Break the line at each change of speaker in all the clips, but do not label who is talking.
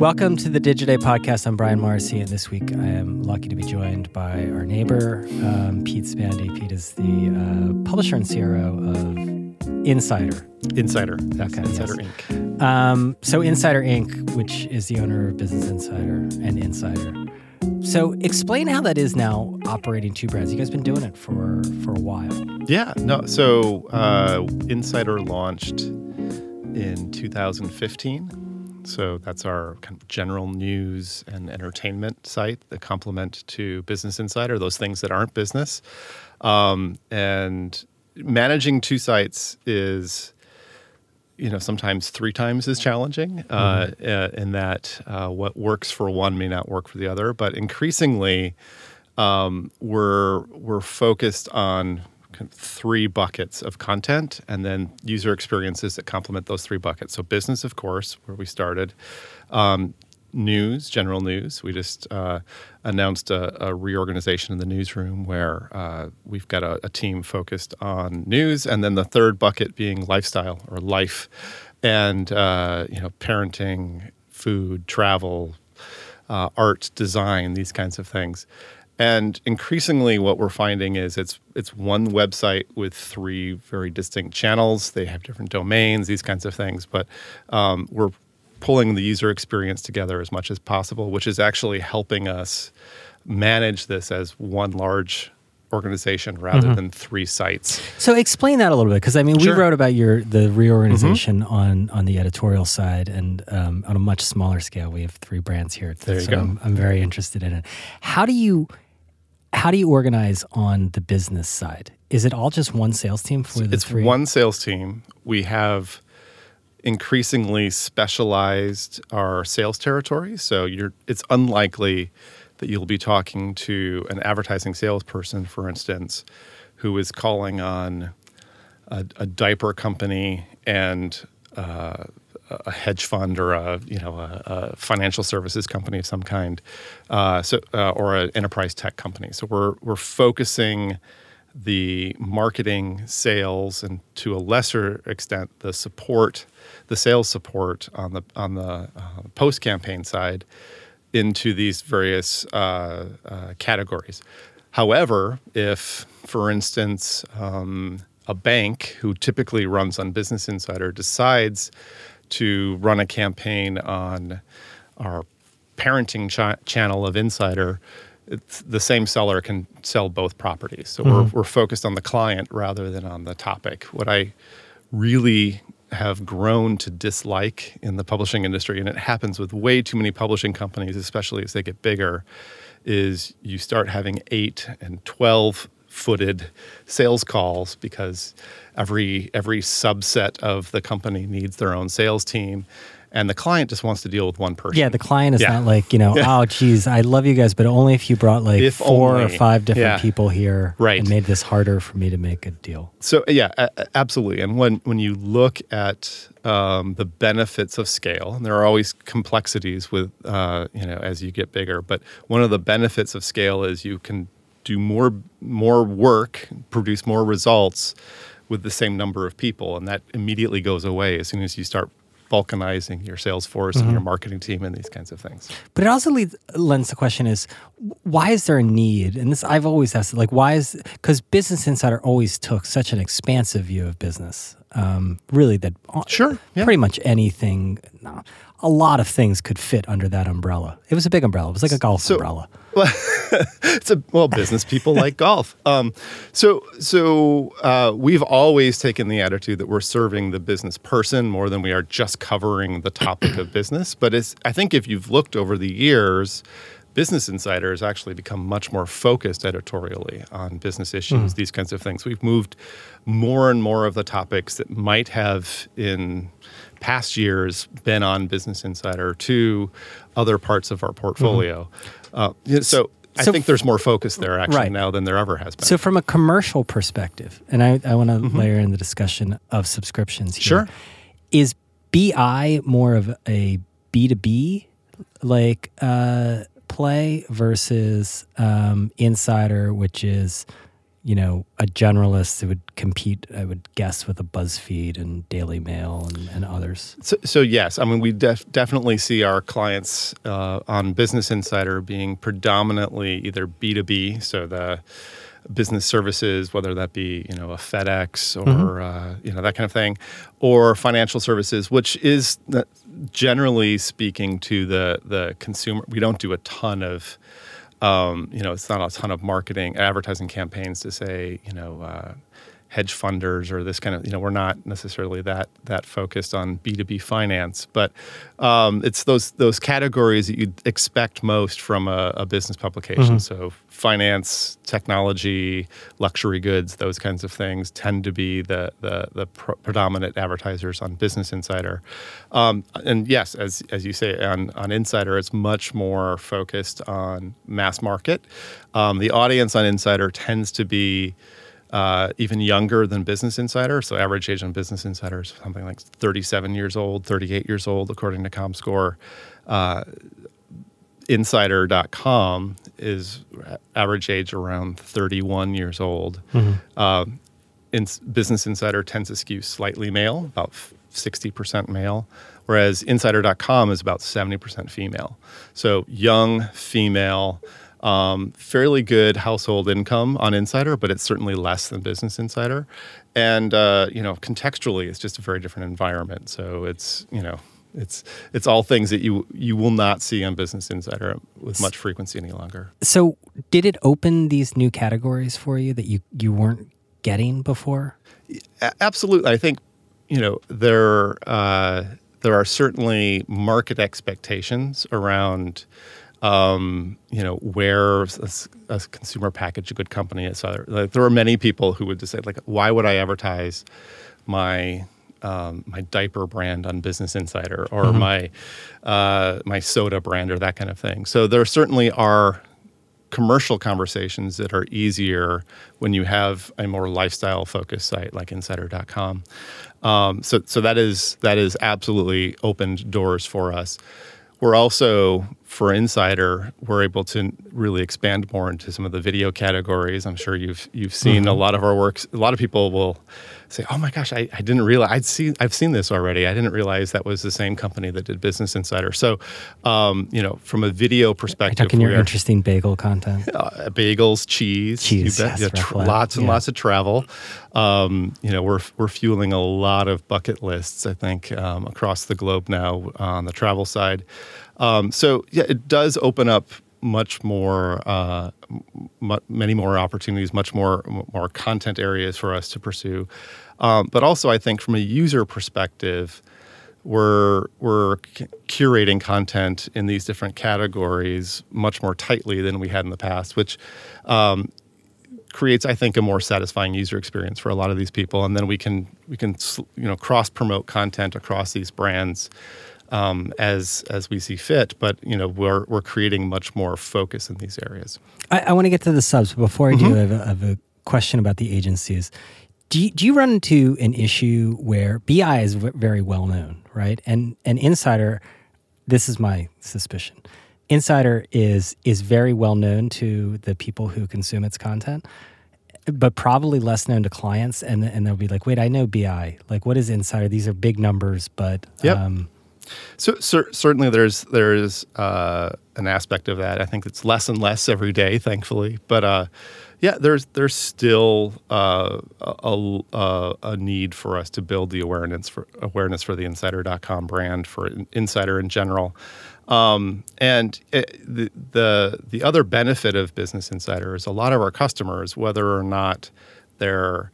Welcome to the Digiday podcast. I'm Brian Morrissey, and this week I am lucky to be joined by our neighbor, um, Pete Spande. Pete is the uh, publisher and CRO of Insider.
Insider.
Okay,
Insider
yes.
Inc.
Um, so, Insider Inc., which is the owner of Business Insider and Insider. So, explain how that is now operating two brands. You guys been doing it for for a while.
Yeah. No. So uh, Insider launched in 2015. So that's our kind of general news and entertainment site, the complement to Business Insider, those things that aren't business. Um, and managing two sites is, you know, sometimes three times as challenging. Uh, uh, in that uh, what works for one may not work for the other, but increasingly, um, we're we're focused on three buckets of content and then user experiences that complement those three buckets. So business, of course, where we started. Um, news, general news. We just uh, announced a, a reorganization in the newsroom where uh, we've got a, a team focused on news, and then the third bucket being lifestyle or life, and uh, you know, parenting, food, travel, uh, art, design, these kinds of things. And increasingly, what we're finding is it's it's one website with three very distinct channels. They have different domains, these kinds of things. But um, we're pulling the user experience together as much as possible, which is actually helping us manage this as one large organization rather than three sites.
So explain that a little bit, because I mean, we wrote about your the reorganization on on the editorial side, and um, on a much smaller scale, we have three brands here.
There you
so
go.
I'm, I'm very interested in it. How do you how do you organize on the business side? Is it all just one sales team for the
it's
three?
one sales team. We have increasingly specialized our sales territory. So you're it's unlikely that you'll be talking to an advertising salesperson, for instance, who is calling on a, a diaper company and uh, a hedge fund or a you know a, a financial services company of some kind, uh, so uh, or an enterprise tech company. So we're we're focusing the marketing, sales, and to a lesser extent the support, the sales support on the on the uh, post campaign side into these various uh, uh, categories. However, if, for instance, um, a bank who typically runs on Business Insider decides to run a campaign on our parenting cha- channel of Insider, it's the same seller can sell both properties. So we're, mm-hmm. we're focused on the client rather than on the topic. What I really have grown to dislike in the publishing industry, and it happens with way too many publishing companies, especially as they get bigger, is you start having eight and 12 footed sales calls because every every subset of the company needs their own sales team and the client just wants to deal with one person
yeah, the client is
Yeah.
not like you know, oh, geez, I love you guys, but only if you brought like
If
four or five different
Yeah.
people here,
Right.
and made this harder for me to make a deal.
So yeah, absolutely. And when when you look at um, the benefits of scale, and there are always complexities with uh, you know as you get bigger, but one of the benefits of scale is you can do more more work, produce more results with the same number of people, and that immediately goes away as soon as you start balkanizing your sales force and your marketing team and these kinds of things.
But it also leads, lends the question is why is there a need? And this I've always asked, like, why is because Business Insider always took such an expansive view of business. Um, really, that
Sure, yeah.
pretty much anything, no, a lot of things could fit under that umbrella. It was a big umbrella. It was like a golf
So-
umbrella.
it's a well business people like golf um, so so uh, we've always taken the attitude that we're serving the business person more than we are just covering the topic of business but it's i think if you've looked over the years business insider has actually become much more focused editorially on business issues these kinds of things we've moved more and more of the topics that might have in past years been on business insider to other parts of our portfolio uh, yeah, so I
So-
think there's more focus there actually
Right.
now than there ever has been.
So, from a commercial perspective, and I, I want to
Mm-hmm.
layer in the discussion of subscriptions here.
Sure.
Is BI more of a B2B like uh, play versus um, Insider, which is, you know, a generalist that would compete, I would guess, with a BuzzFeed and Daily Mail and, and others.
So, so, yes, I mean we def- definitely see our clients uh, on Business Insider being predominantly either B two B, so the business services, whether that be you know a FedEx or mm-hmm. uh, you know that kind of thing, or financial services, which is generally speaking to the the consumer. We don't do a ton of um, you know, it's not a ton of marketing, advertising campaigns to say, you know, uh, hedge funders or this kind of, you know, we're not necessarily that that focused on B two B finance, but um, it's those those categories that you'd expect most from a, a business publication. Mm-hmm. So finance, technology, luxury goods, those kinds of things tend to be the the, the predominant advertisers on Business Insider. Um, and yes, as as you say on on Insider, it's much more focused on mass market. Um, the audience on Insider tends to be uh, even younger than Business Insider. So average age on Business Insider is something like 37 years old, 38 years old, according to ComScore. Uh, Insider.com is average age around 31 years old. Mm-hmm. Um, in, Business Insider tends to skew slightly male, about 60% male, whereas Insider.com is about 70% female. So young female um, fairly good household income on Insider, but it's certainly less than Business Insider. And uh, you know, contextually, it's just a very different environment. So it's you know, it's it's all things that you you will not see on Business Insider with much frequency any longer.
So, did it open these new categories for you that you you weren't getting before?
absolutely, I think you know there uh, there are certainly market expectations around um, you know, where a, a, consumer package a good company is. So, like, there are many people who would just say, like, why would I advertise my um, my diaper brand on Business Insider or mm-hmm. my uh, my soda brand or that kind of thing. So there certainly are commercial conversations that are easier when you have a more lifestyle focused site like Insider.com. Um, so so that is that is absolutely opened doors for us. We're also for Insider, we're able to really expand more into some of the video categories. I'm sure you've you've seen mm-hmm. a lot of our works. A lot of people will say, "Oh my gosh, I, I didn't realize I'd see I've seen this already. I didn't realize that was the same company that did Business Insider." So, um, you know, from a video perspective,
talking your interesting bagel content,
uh, bagels, cheese,
cheese, yes,
yeah, tr- lots and yeah. lots of travel. Um, you know, we're we're fueling a lot of bucket lists. I think um, across the globe now on the travel side. Um, so yeah, it does open up much more, uh, m- many more opportunities, much more more content areas for us to pursue. Um, but also, I think from a user perspective, we're we're curating content in these different categories much more tightly than we had in the past, which um, creates, I think, a more satisfying user experience for a lot of these people. And then we can we can you know cross promote content across these brands um, as as we see fit. But you know, we're we're creating much more focus in these areas.
I, I want to get to the subs, but before I do, mm-hmm. I, have a, I have a question about the agencies. Do you, do you run into an issue where BI is very well known, right? And and Insider, this is my suspicion. Insider is is very well known to the people who consume its content, but probably less known to clients. And and they'll be like, "Wait, I know BI. Like, what is Insider? These are big numbers, but
yep. um, so cer- certainly, there's there's uh, an aspect of that. I think it's less and less every day, thankfully. But uh, yeah, there's there's still uh, a, a, a, need for us to build the awareness for awareness for the Insider.com brand for Insider in general. Um, and it, the, the the other benefit of Business Insider is a lot of our customers, whether or not they're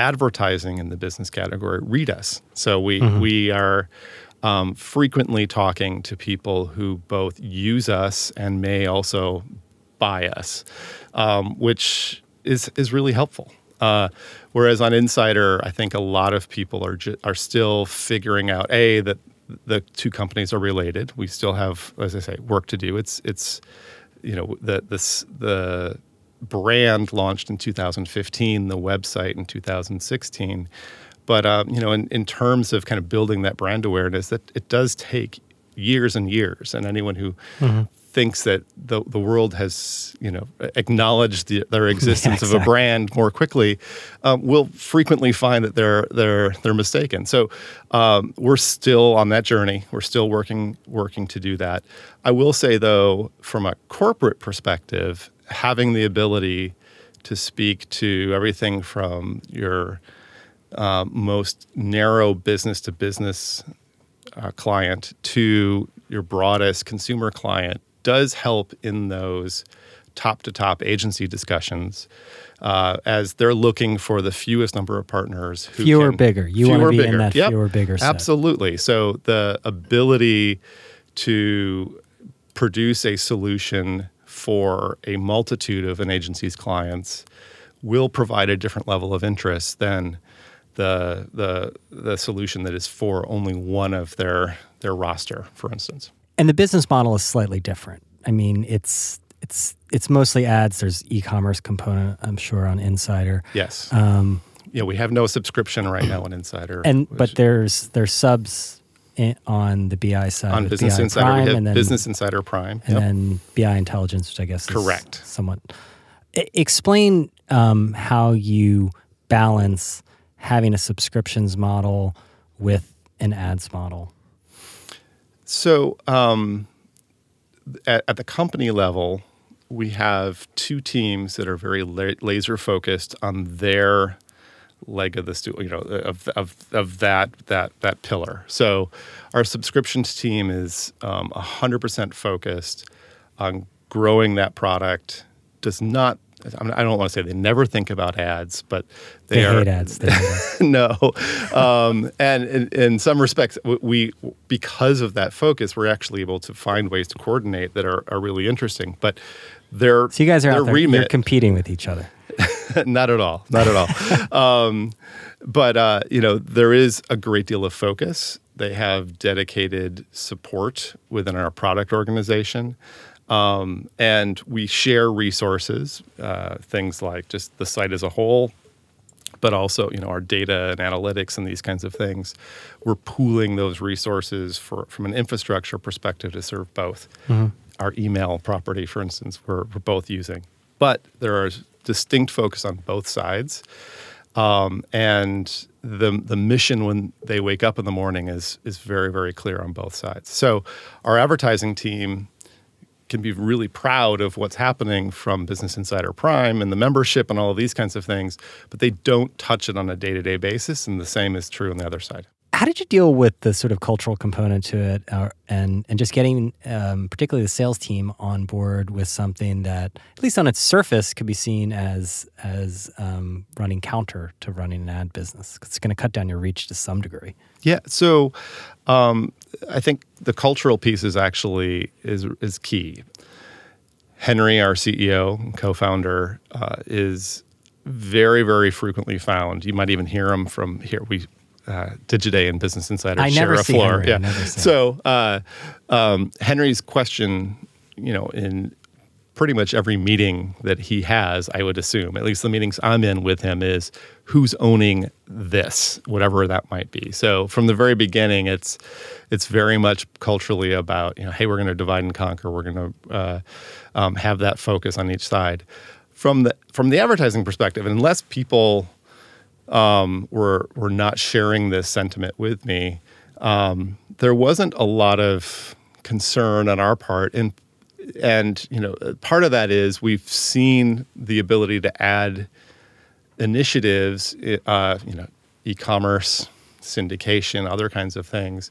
advertising in the business category, read us. So we mm-hmm. we are um, frequently talking to people who both use us and may also buy us, um, which is is really helpful. Uh, whereas on Insider, I think a lot of people are ju- are still figuring out a that the two companies are related. We still have, as I say, work to do. It's it's you know the this the brand launched in 2015, the website in 2016. But um, you know, in, in terms of kind of building that brand awareness, that it does take years and years. And anyone who mm-hmm. thinks that the the world has you know acknowledged the, their existence
Yeah,
of a brand more quickly, um, will frequently find that they're they're they're mistaken. So um, we're still on that journey. We're still working working to do that. I will say though, from a corporate perspective, having the ability to speak to everything from your um, most narrow business to business uh, client to your broadest consumer client does help in those top to top agency discussions uh, as they're looking for the fewest number of partners who
Fewer,
can-
bigger. You
fewer,
be in
bigger.
that
Yep.
fewer, bigger set.
Absolutely. So the ability to produce a solution for a multitude of an agency's clients will provide a different level of interest than the the the solution that is for only one of their their roster, for instance.
And the business model is slightly different. I mean, it's it's it's mostly ads. There's e-commerce component, I'm sure, on Insider.
Yes.
Um,
yeah, we have no subscription right now on Insider.
and
which-
but there's there's subs in, on the BI side
on Business
BI
Insider,
Prime,
we have
and then
Business Insider Prime.
and
Yep.
then BI Intelligence, which I guess is
Correct.
somewhat. E- explain um, how you balance having a subscriptions model with an ads model.
So, um, at, at the company level, we have two teams that are very la- laser focused on their leg of the stool, you know, of, of, of that that that pillar. So, our subscriptions team is um, hundred percent focused on growing that product. Does not. I don't want to say they never think about ads, but they,
They
are
hate ads. They hate ads.
no. Um, and in, in some respects, we because of that focus, we're actually able to find ways to coordinate that are, are really interesting. But their
So you guys are out there. You're
remit,
competing with each other.
not at all, not at all. um, but uh, you know, there is a great deal of focus. They have dedicated support within our product organization. Um, and we share resources, uh, things like just the site as a whole, but also you know our data and analytics and these kinds of things. We're pooling those resources for from an infrastructure perspective to serve both. Our email property, for instance, we're, we're both using, but there are distinct focus on both sides. Um, and the the mission when they wake up in the morning is is very very clear on both sides. So our advertising team can be really proud of what's happening from Business Insider Prime and the membership and all of these kinds of things, but they don't touch it on a day to day basis. And the same is true on the other side.
How did you deal with the sort of cultural component to it, uh, and and just getting um, particularly the sales team on board with something that, at least on its surface, could be seen as as um, running counter to running an ad business? It's going to cut down your reach to some degree.
Yeah. So um, I think the cultural piece is actually is is key. Henry, our CEO and co-founder, uh, is very very frequently found. You might even hear him from here. We uh, Digiday and Business Insider
I
share a floor.
Henry.
Yeah. so uh, um, Henry's question, you know, in pretty much every meeting that he has, I would assume, at least the meetings I'm in with him, is who's owning this, whatever that might be. So from the very beginning, it's it's very much culturally about you know, hey, we're going to divide and conquer. We're going to uh, um, have that focus on each side. From the from the advertising perspective, unless people um, were were not sharing this sentiment with me, um, there wasn't a lot of concern on our part, and and you know part of that is we've seen the ability to add initiatives, uh, you know, e-commerce, syndication, other kinds of things,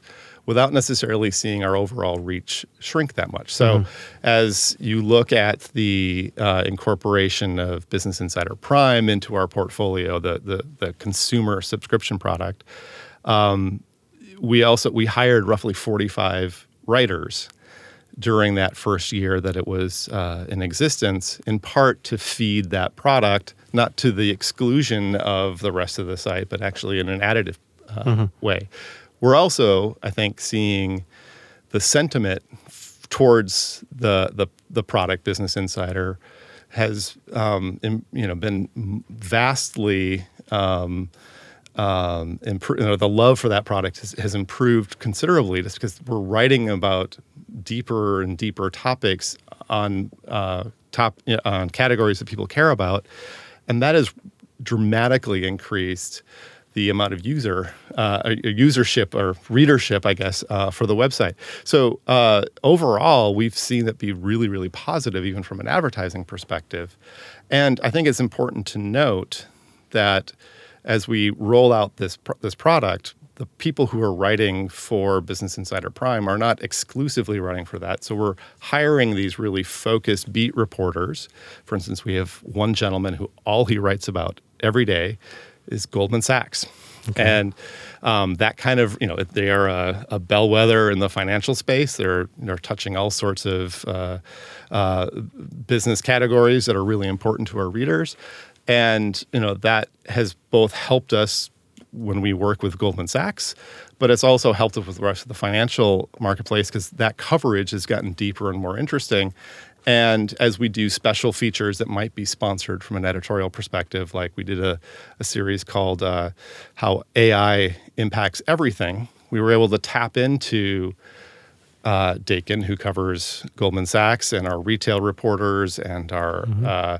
without necessarily seeing our overall reach shrink that much. So, as you look at the uh, incorporation of Business Insider Prime into our portfolio, the the, the consumer subscription product, um, we also we hired roughly forty five writers during that first year that it was uh, in existence, in part to feed that product, not to the exclusion of the rest of the site, but actually in an additive uh, way. We're also, I think, seeing the sentiment f- towards the, the the product Business Insider has um, im- you know been vastly um, um, you know, the love for that product has, has improved considerably just because we're writing about deeper and deeper topics on uh, top on categories that people care about, and that has dramatically increased the amount of user uh, usership or readership, I guess, uh, for the website. So uh, overall, we've seen that be really, really positive, even from an advertising perspective. And I think it's important to note that as we roll out this this product, the people who are writing for Business Insider Prime are not exclusively writing for that. So we're hiring these really focused beat reporters. For instance, we have one gentleman who all he writes about every day is Goldman Sachs. Okay. And um, that kind of, you know, they are a, a, bellwether in the financial space. They're they're touching all sorts of uh, uh, business categories that are really important to our readers, and you know that has both helped us when we work with Goldman Sachs, but it's also helped us with the rest of the financial marketplace because that coverage has gotten deeper and more interesting. And as we do special features that might be sponsored from an editorial perspective, like we did a, a series called uh, How AI Impacts Everything, we were able to tap into uh, Dakin, who covers Goldman Sachs, and our retail reporters and our mm-hmm. uh,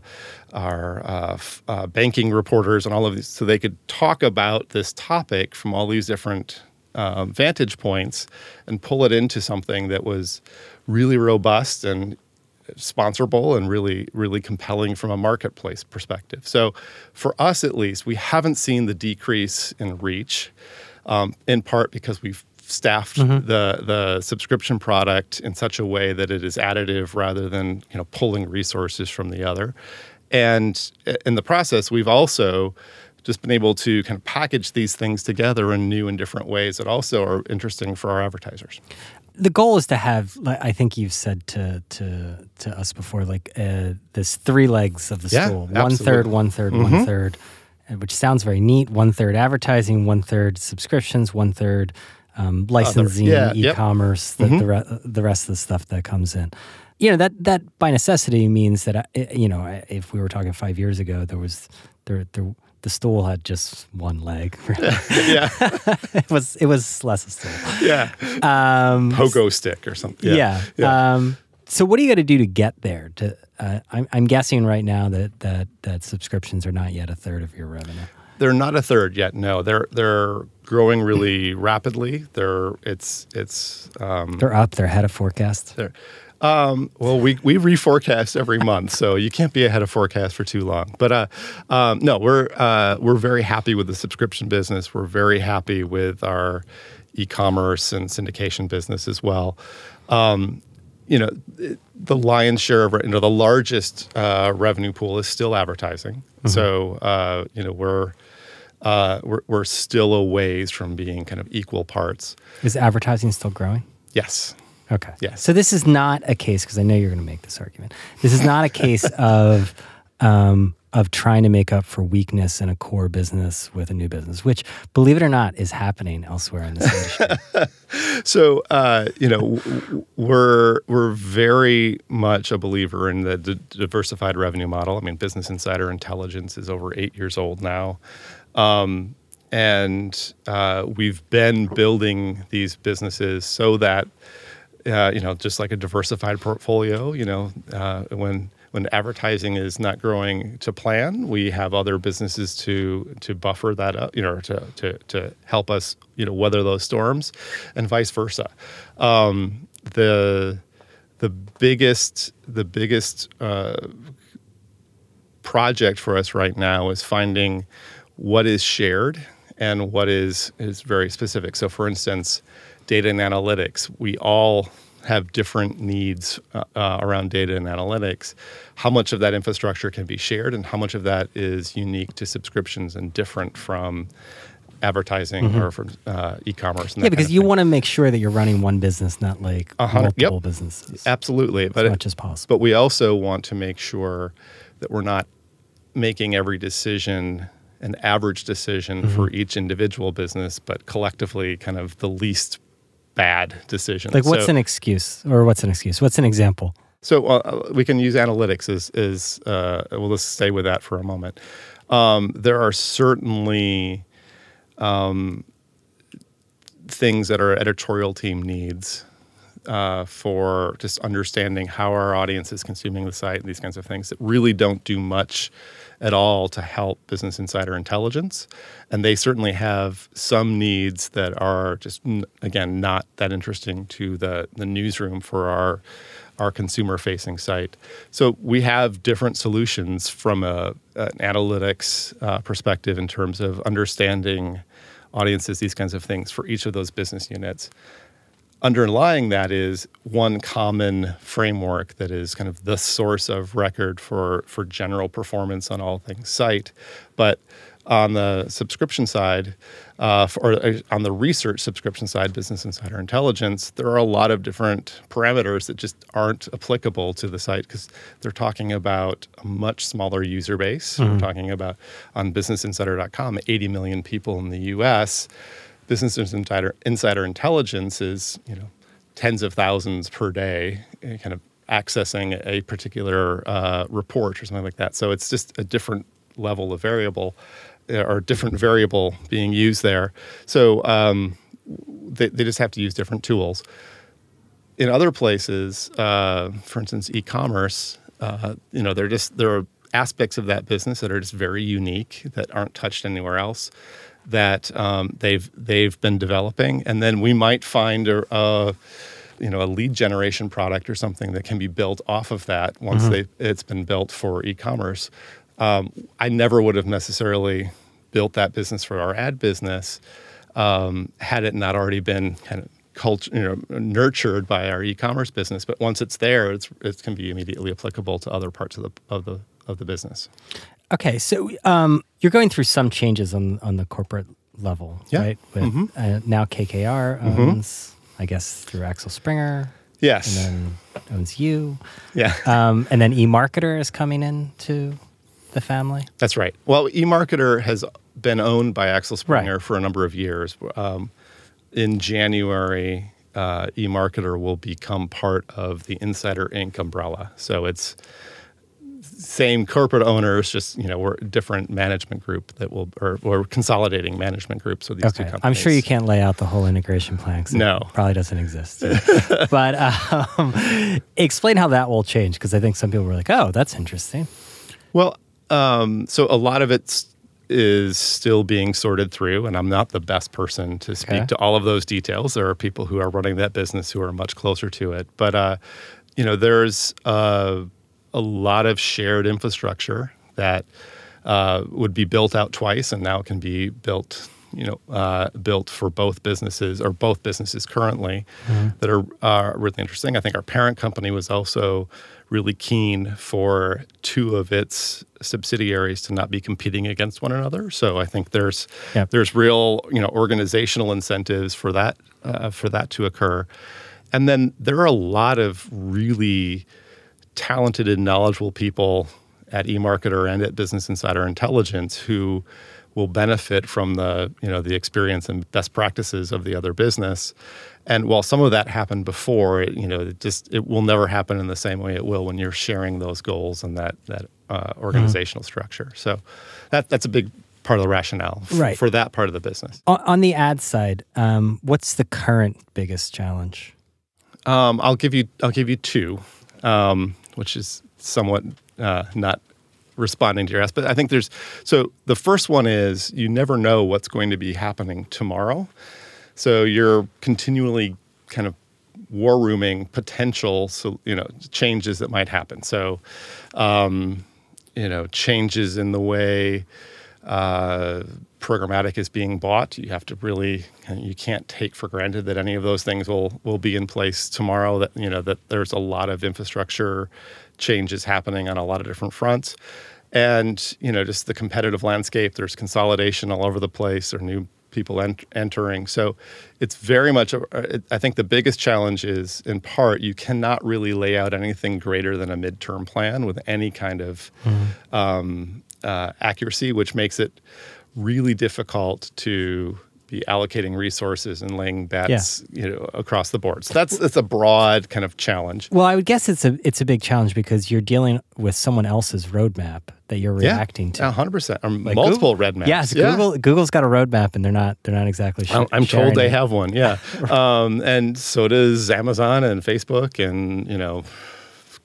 our uh, f- uh, banking reporters, and all of these, so they could talk about this topic from all these different uh, vantage points and pull it into something that was really robust and sponsorable and really, really compelling from a marketplace perspective. So, for us at least, we haven't seen the decrease in reach, um, in part because we've staffed mm-hmm. the the subscription product in such a way that it is additive rather than you know pulling resources from the other. And in the process, we've also just been able to kind of package these things together in new and different ways that also are interesting for our advertisers
the goal is to have i think you've said to to to us before like uh, this three legs of the
yeah,
stool
one
third one third, mm-hmm. one third uh, which sounds very neat one third advertising one third subscriptions one third um, licensing yeah, e-commerce yep. the, mm-hmm. the, re- the rest of the stuff that comes in you know that that by necessity means that I, you know if we were talking five years ago there was there there the stool had just one leg.
yeah,
it was it was less a stool.
Yeah, um, pogo stick or something.
Yeah. yeah. yeah. Um, so what do you got to do to get there? To uh, I'm, I'm guessing right now that that that subscriptions are not yet a third of your revenue.
They're not a third yet. No, they're they're growing really rapidly. They're it's it's
um, they're up. They're ahead of forecast.
They're um, well, we we reforecast every month, so you can't be ahead of forecast for too long. But uh, um, no, we're uh, we're very happy with the subscription business. We're very happy with our e-commerce and syndication business as well. Um, you know, the lion's share of you know the largest uh, revenue pool is still advertising. Mm-hmm. So uh, you know we're. Uh, we're, we're still a ways from being kind of equal parts.
Is advertising still growing?
Yes.
Okay.
Yeah.
So this is not a case because I know you're going to make this argument. This is not a case of um, of trying to make up for weakness in a core business with a new business, which, believe it or not, is happening elsewhere in this industry.
so, uh, you know, we're we're very much a believer in the d- diversified revenue model. I mean, Business Insider Intelligence is over eight years old now. Um, and uh, we've been building these businesses so that uh, you know, just like a diversified portfolio, you know, uh, when when advertising is not growing to plan, we have other businesses to to buffer that up, you know, to to to help us, you know, weather those storms, and vice versa. Um, the the biggest the biggest uh, project for us right now is finding what is shared and what is is very specific. So, for instance data and analytics. We all have different needs uh, uh, around data and analytics. How much of that infrastructure can be shared, and how much of that is unique to subscriptions and different from advertising mm-hmm. or from uh, e-commerce?
yeah, because you want to make sure that you're running one business, not like multiple yep. businesses.
Absolutely,
as but much it, as possible.
But we also want to make sure that we're not making every decision an average decision mm-hmm. for each individual business, but collectively, kind of the least bad decisions.
Like, what's so, an excuse, or what's an excuse? What's an example?
So uh, we can use analytics Is as uh, well. Let's stay with that for a moment. Um, there are certainly um, things that our editorial team needs uh, for just understanding how our audience is consuming the site and these kinds of things that really don't do much at all to help Business Insider intelligence. And they certainly have some needs that are just, again, not that interesting to the, the newsroom for our our consumer facing site. So we have different solutions from a, an analytics uh, perspective in terms of understanding audiences, these kinds of things for each of those business units underlying that is one common framework that is kind of the source of record for for general performance on all things site. But on the subscription side uh, or uh, on the research subscription side business insider intelligence there are a lot of different parameters that just aren't applicable to the site because they're talking about a much smaller user base. Mm-hmm. we're talking about on businessinsider.com 80 million people in the us Business Insider, Insider Intelligence is, you know, tens of thousands per day, eh, kind of accessing a particular uh, report or something like that. So it's just a different level of variable eh, or different variable being used there. So um, they, they just have to use different tools. In other places, uh, for instance, e-commerce, uh, you know, there just there are aspects of that business that are just very unique that aren't touched anywhere else that um, they've they've been developing, and then we might find a, a, you know a lead generation product or something that can be built off of that once mm-hmm. they it's been built for e-commerce. Um, I never would have necessarily built that business for our ad business um, had it not already been kind of culture, you know, nurtured by our e-commerce business. But once it's there, it's it can be immediately applicable to other parts of the of the of the business.
Okay, so um, you're going through some changes on on the corporate level,
yeah.
right? With, mm-hmm. uh, now KKR mm-hmm. owns, mm-hmm. I guess, through Axel Springer.
Yes,
and then owns you.
Yeah,
um, and then eMarketer is coming into the family.
That's right. Well, eMarketer has been owned by Axel Springer right. for a number of years. Um, in January, uh, eMarketer will become part of the Insider Inc. umbrella. So it's same corporate owners, just you know, we're a different management group that will, or we're consolidating management groups with these okay. two companies.
I'm sure you can't lay out the whole integration plan.
No,
probably doesn't exist. but um, explain how that will change because I think some people were like, "Oh, that's interesting."
Well, um, so a lot of it is still being sorted through, and I'm not the best person to speak okay. to all of those details. There are people who are running that business who are much closer to it, but uh, you know, there's. Uh, a lot of shared infrastructure that uh, would be built out twice, and now can be built, you know, uh, built for both businesses or both businesses currently mm-hmm. that are uh, really interesting. I think our parent company was also really keen for two of its subsidiaries to not be competing against one another. So I think there's yep. there's real you know organizational incentives for that uh, for that to occur, and then there are a lot of really talented and knowledgeable people at eMarketer and at Business Insider Intelligence who will benefit from the you know the experience and best practices of the other business. And while some of that happened before, it, you know, it just it will never happen in the same way it will when you're sharing those goals and that that uh, organizational mm-hmm. structure. So that that's a big part of the rationale f-
right.
for that part of the business.
On, on the ad side, um, what's the current biggest challenge?
Um, I'll give you I'll give you two. Um, which is somewhat uh, not responding to your ask. But I think there's so the first one is you never know what's going to be happening tomorrow. So you're continually kind of war rooming potential so you know changes that might happen. So um, you know changes in the way uh, programmatic is being bought. You have to really you can't take for granted that any of those things will will be in place tomorrow. That you know that there's a lot of infrastructure changes happening on a lot of different fronts, and you know just the competitive landscape. There's consolidation all over the place. Or new people ent- entering. So it's very much. A, I think the biggest challenge is in part you cannot really lay out anything greater than a midterm plan with any kind of mm-hmm. um, uh, accuracy, which makes it really difficult to be allocating resources and laying bets, yeah. you know, across the board. So that's that's a broad kind of challenge.
Well, I would guess it's a it's a big challenge because you're dealing with someone else's roadmap that you're reacting to.
yeah,
to.
hundred percent, or like multiple Google, red maps.
Yes, yeah. Google Google's got a roadmap, and they're not they're not exactly. Sh-
I'm told they it. have one. Yeah, um, and so does Amazon and Facebook, and you know,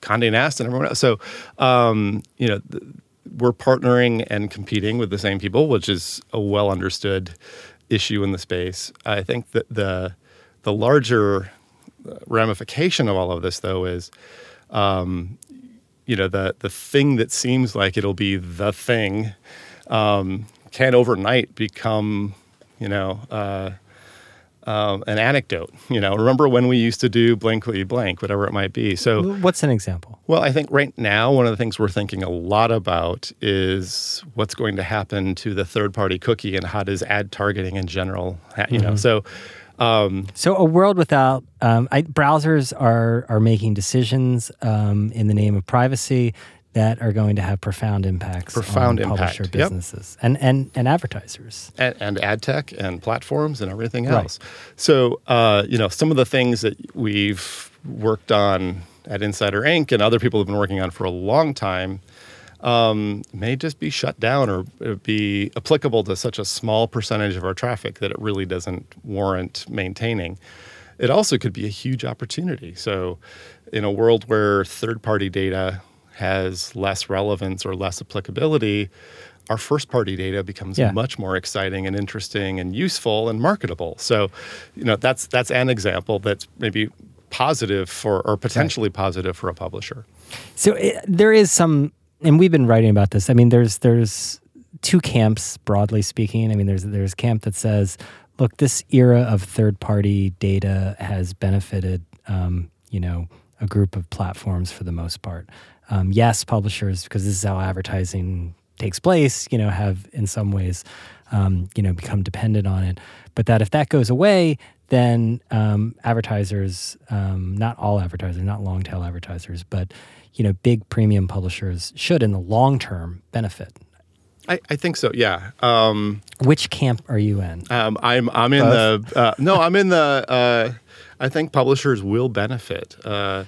Condé Nast and everyone else. So, um, you know. Th- we're partnering and competing with the same people, which is a well understood issue in the space. I think that the the larger ramification of all of this, though, is um, you know the the thing that seems like it'll be the thing um, can overnight become you know. Uh, um, an anecdote. You know, remember when we used to do blankly blank, whatever it might be. So,
what's an example?
Well, I think right now one of the things we're thinking a lot about is what's going to happen to the third-party cookie and how does ad targeting in general. You know, mm-hmm. so.
Um, so a world without um, I, browsers are are making decisions um, in the name of privacy that are going to have profound impacts
profound
on
impact.
publisher businesses yep. and, and, and advertisers.
And, and, ad tech and platforms and everything else. Right. So, uh, you know, some of the things that we've worked on at Insider Inc. and other people have been working on for a long time um, may just be shut down or be applicable to such a small percentage of our traffic that it really doesn't warrant maintaining. It also could be a huge opportunity. So, in a world where third party data has less relevance or less applicability, our first party data becomes yeah. much more exciting and interesting and useful and marketable. So, you know, that's that's an example that's maybe positive for or potentially right. positive for a publisher.
So it, there is some and we've been writing about this. I mean, there's there's two camps broadly speaking. I mean, there's there's camp that says, look, this era of third party data has benefited um, you know, a group of platforms for the most part um, yes, publishers, because this is how advertising takes place, you know, have in some ways, um, you know, become dependent on it. But that if that goes away, then um, advertisers, um, not all advertisers, not long tail advertisers, but you know, big premium publishers should, in the long term, benefit.
I, I think so. Yeah. Um,
Which camp are you in?
Um, I'm I'm in Both? the uh, no. I'm in the. Uh, I think publishers will benefit, uh,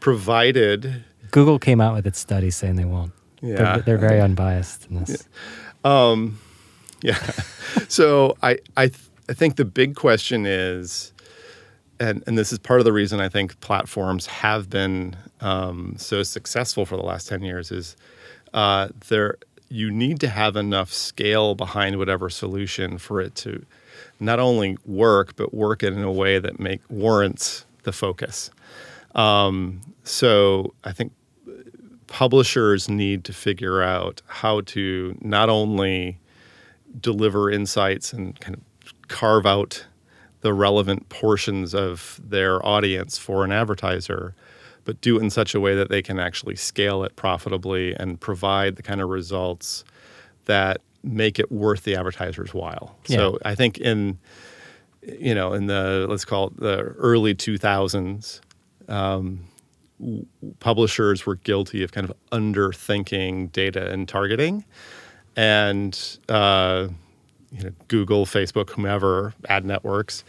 provided
Google came out with its study saying they won't. Yeah, they're, they're very unbiased in this.
Yeah. Um, yeah. so I I th- I think the big question is, and and this is part of the reason I think platforms have been um, so successful for the last ten years is uh, there you need to have enough scale behind whatever solution for it to not only work but work it in a way that make warrants the focus. Um, so I think publishers need to figure out how to not only deliver insights and kind of carve out the relevant portions of their audience for an advertiser, but do it in such a way that they can actually scale it profitably and provide the kind of results that make it worth the advertiser's while. Yeah. So I think in you know in the let's call it the early 2000s um, publishers were guilty of kind of underthinking data and targeting, and uh, you know, Google, Facebook, whomever ad networks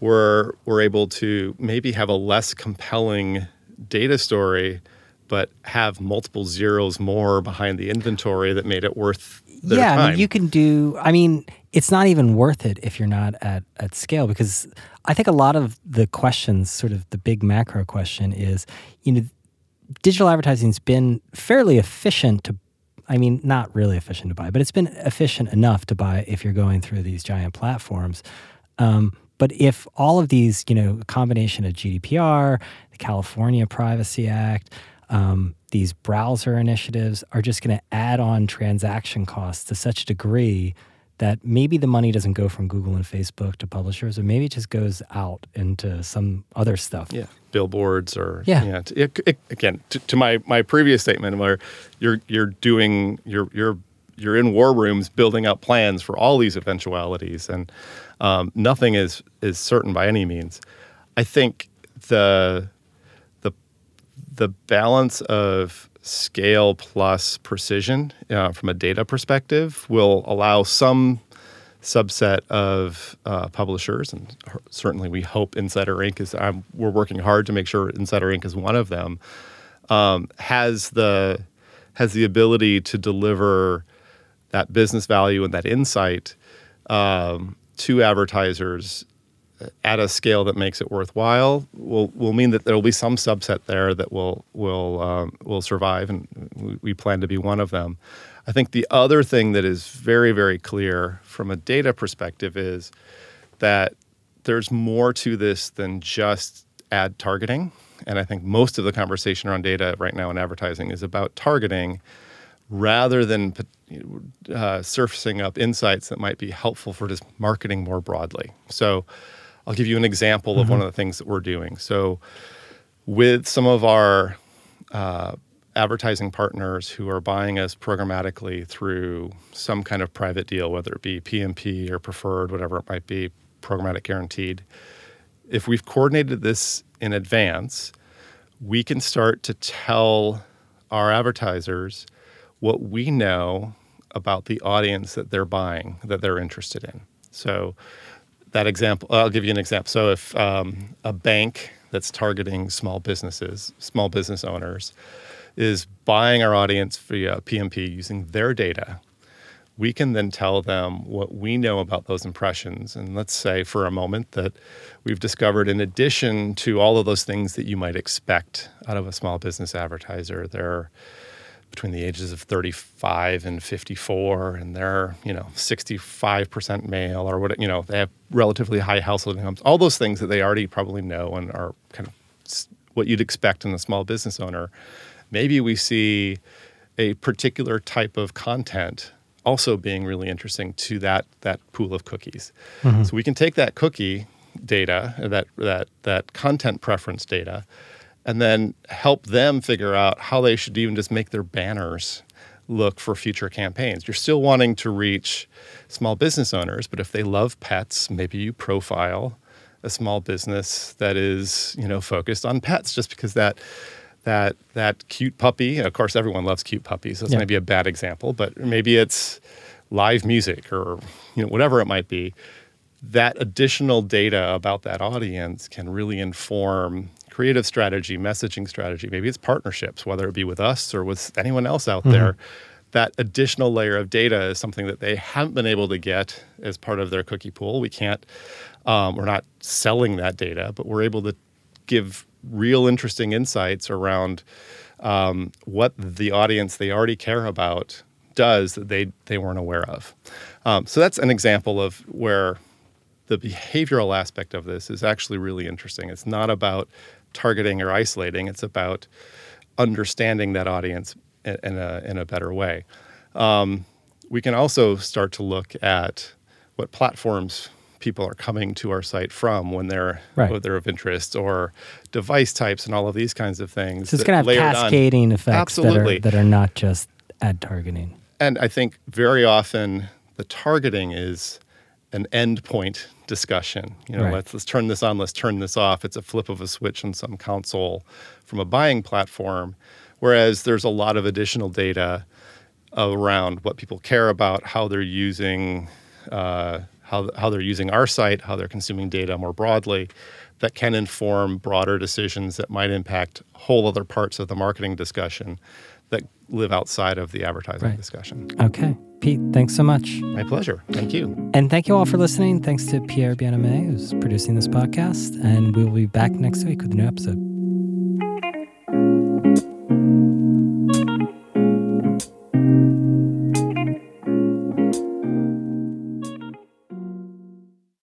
were were able to maybe have a less compelling data story, but have multiple zeros more behind the inventory that made it worth yeah,
time. I mean, you can do. I mean, it's not even worth it if you're not at at scale because I think a lot of the questions, sort of the big macro question, is you know, digital advertising's been fairly efficient to. I mean, not really efficient to buy, but it's been efficient enough to buy if you're going through these giant platforms. Um, but if all of these, you know, combination of GDPR, the California Privacy Act, um, these browser initiatives are just going to add on transaction costs to such a degree that maybe the money doesn't go from Google and Facebook to publishers, or maybe it just goes out into some other stuff.
Yeah, billboards or yeah. yeah it, it, again, to, to, my my previous statement, where you're you're doing you're you're you're in war rooms building up plans for all these eventualities, and um, nothing is is certain by any means. I think the the the balance of scale plus precision uh, from a data perspective will allow some subset of uh, publishers, and certainly we hope Insider Inc. is. I'm, we're working hard to make sure Insider Inc. is one of them. Um, has the has the ability to deliver that business value and that insight um, to advertisers at a scale that makes it worthwhile will will mean that there will be some subset there that will will um, will survive, and we, plan to be one of them. I think the other thing that is very very clear from a data perspective is that there's more to this than just ad targeting, and I think most of the conversation around data right now in advertising is about targeting rather than uh, surfacing up insights that might be helpful for just marketing more broadly. So I'll give you an example mm-hmm. of one mm-hmm. of the things that we're doing. So, with some of our uh, advertising partners who are buying us programmatically through some kind of private deal, whether it be PMP or preferred, whatever it might be, programmatic guaranteed. If we've coordinated this in advance, we can start to tell our advertisers what we know about the audience that they're buying, that they're interested in. So, that example, I'll give you an example. So if um, a bank that's targeting small businesses, small business owners, is buying our audience via PMP using their data, we can then tell them what we know about those impressions. And let's say for a moment that we've discovered, in addition to all of those things that you might expect out of a small business advertiser, there between the ages of 35 and 54 and they're you know 65% male or what you know they have relatively high household incomes. All those things that they already probably know and are kind of what you'd expect in a small business owner. Maybe we see a particular type of content also being really interesting to that that pool of cookies. Mm-hmm. so we can take that cookie data that that that content preference data and then help them figure out how they should even just make their banners look for future campaigns. You're still wanting to reach small business owners, but if they love pets, maybe you profile a small business that is, you know, focused on pets just because that that that cute puppy, of course everyone loves cute puppies. That's yeah. maybe a bad example, but maybe it's live music or you know whatever it might be. That additional data about that audience can really inform creative strategy, messaging strategy, maybe it's partnerships, whether it be with us or with anyone else out mm-hmm. there. That additional layer of data is something that they haven't been able to get as part of their cookie pool. We can't, um, we're not selling that data, but we're able to give real interesting insights around um, what the audience they already care about does that they they weren't aware of. Um, so that's an example of where the behavioral aspect of this is actually really interesting. It's not about targeting or isolating. It's about understanding that audience in, a, in a better way. Um, we can also start to look at what platforms people are coming to our site from when they're right. when they're of interest or device types and all of these kinds of things.
So it's going to have cascading on. effects Absolutely. That, are, that are not just ad targeting.
And I think very often the targeting is an endpoint discussion. You know, right. let's let's turn this on, let's turn this off. It's a flip of a switch in some console from a buying platform. Whereas there's a lot of additional data around what people care about, how they're using uh, how how they're using our site, how they're consuming data more broadly, that can inform broader decisions that might impact whole other parts of the marketing discussion that live outside of the advertising right. discussion.
Okay. Pete, thanks so much.
My pleasure. Thank you.
And thank you all for listening. Thanks to Pierre Bienaimé, who's producing this podcast. And we'll be back next week with a new episode.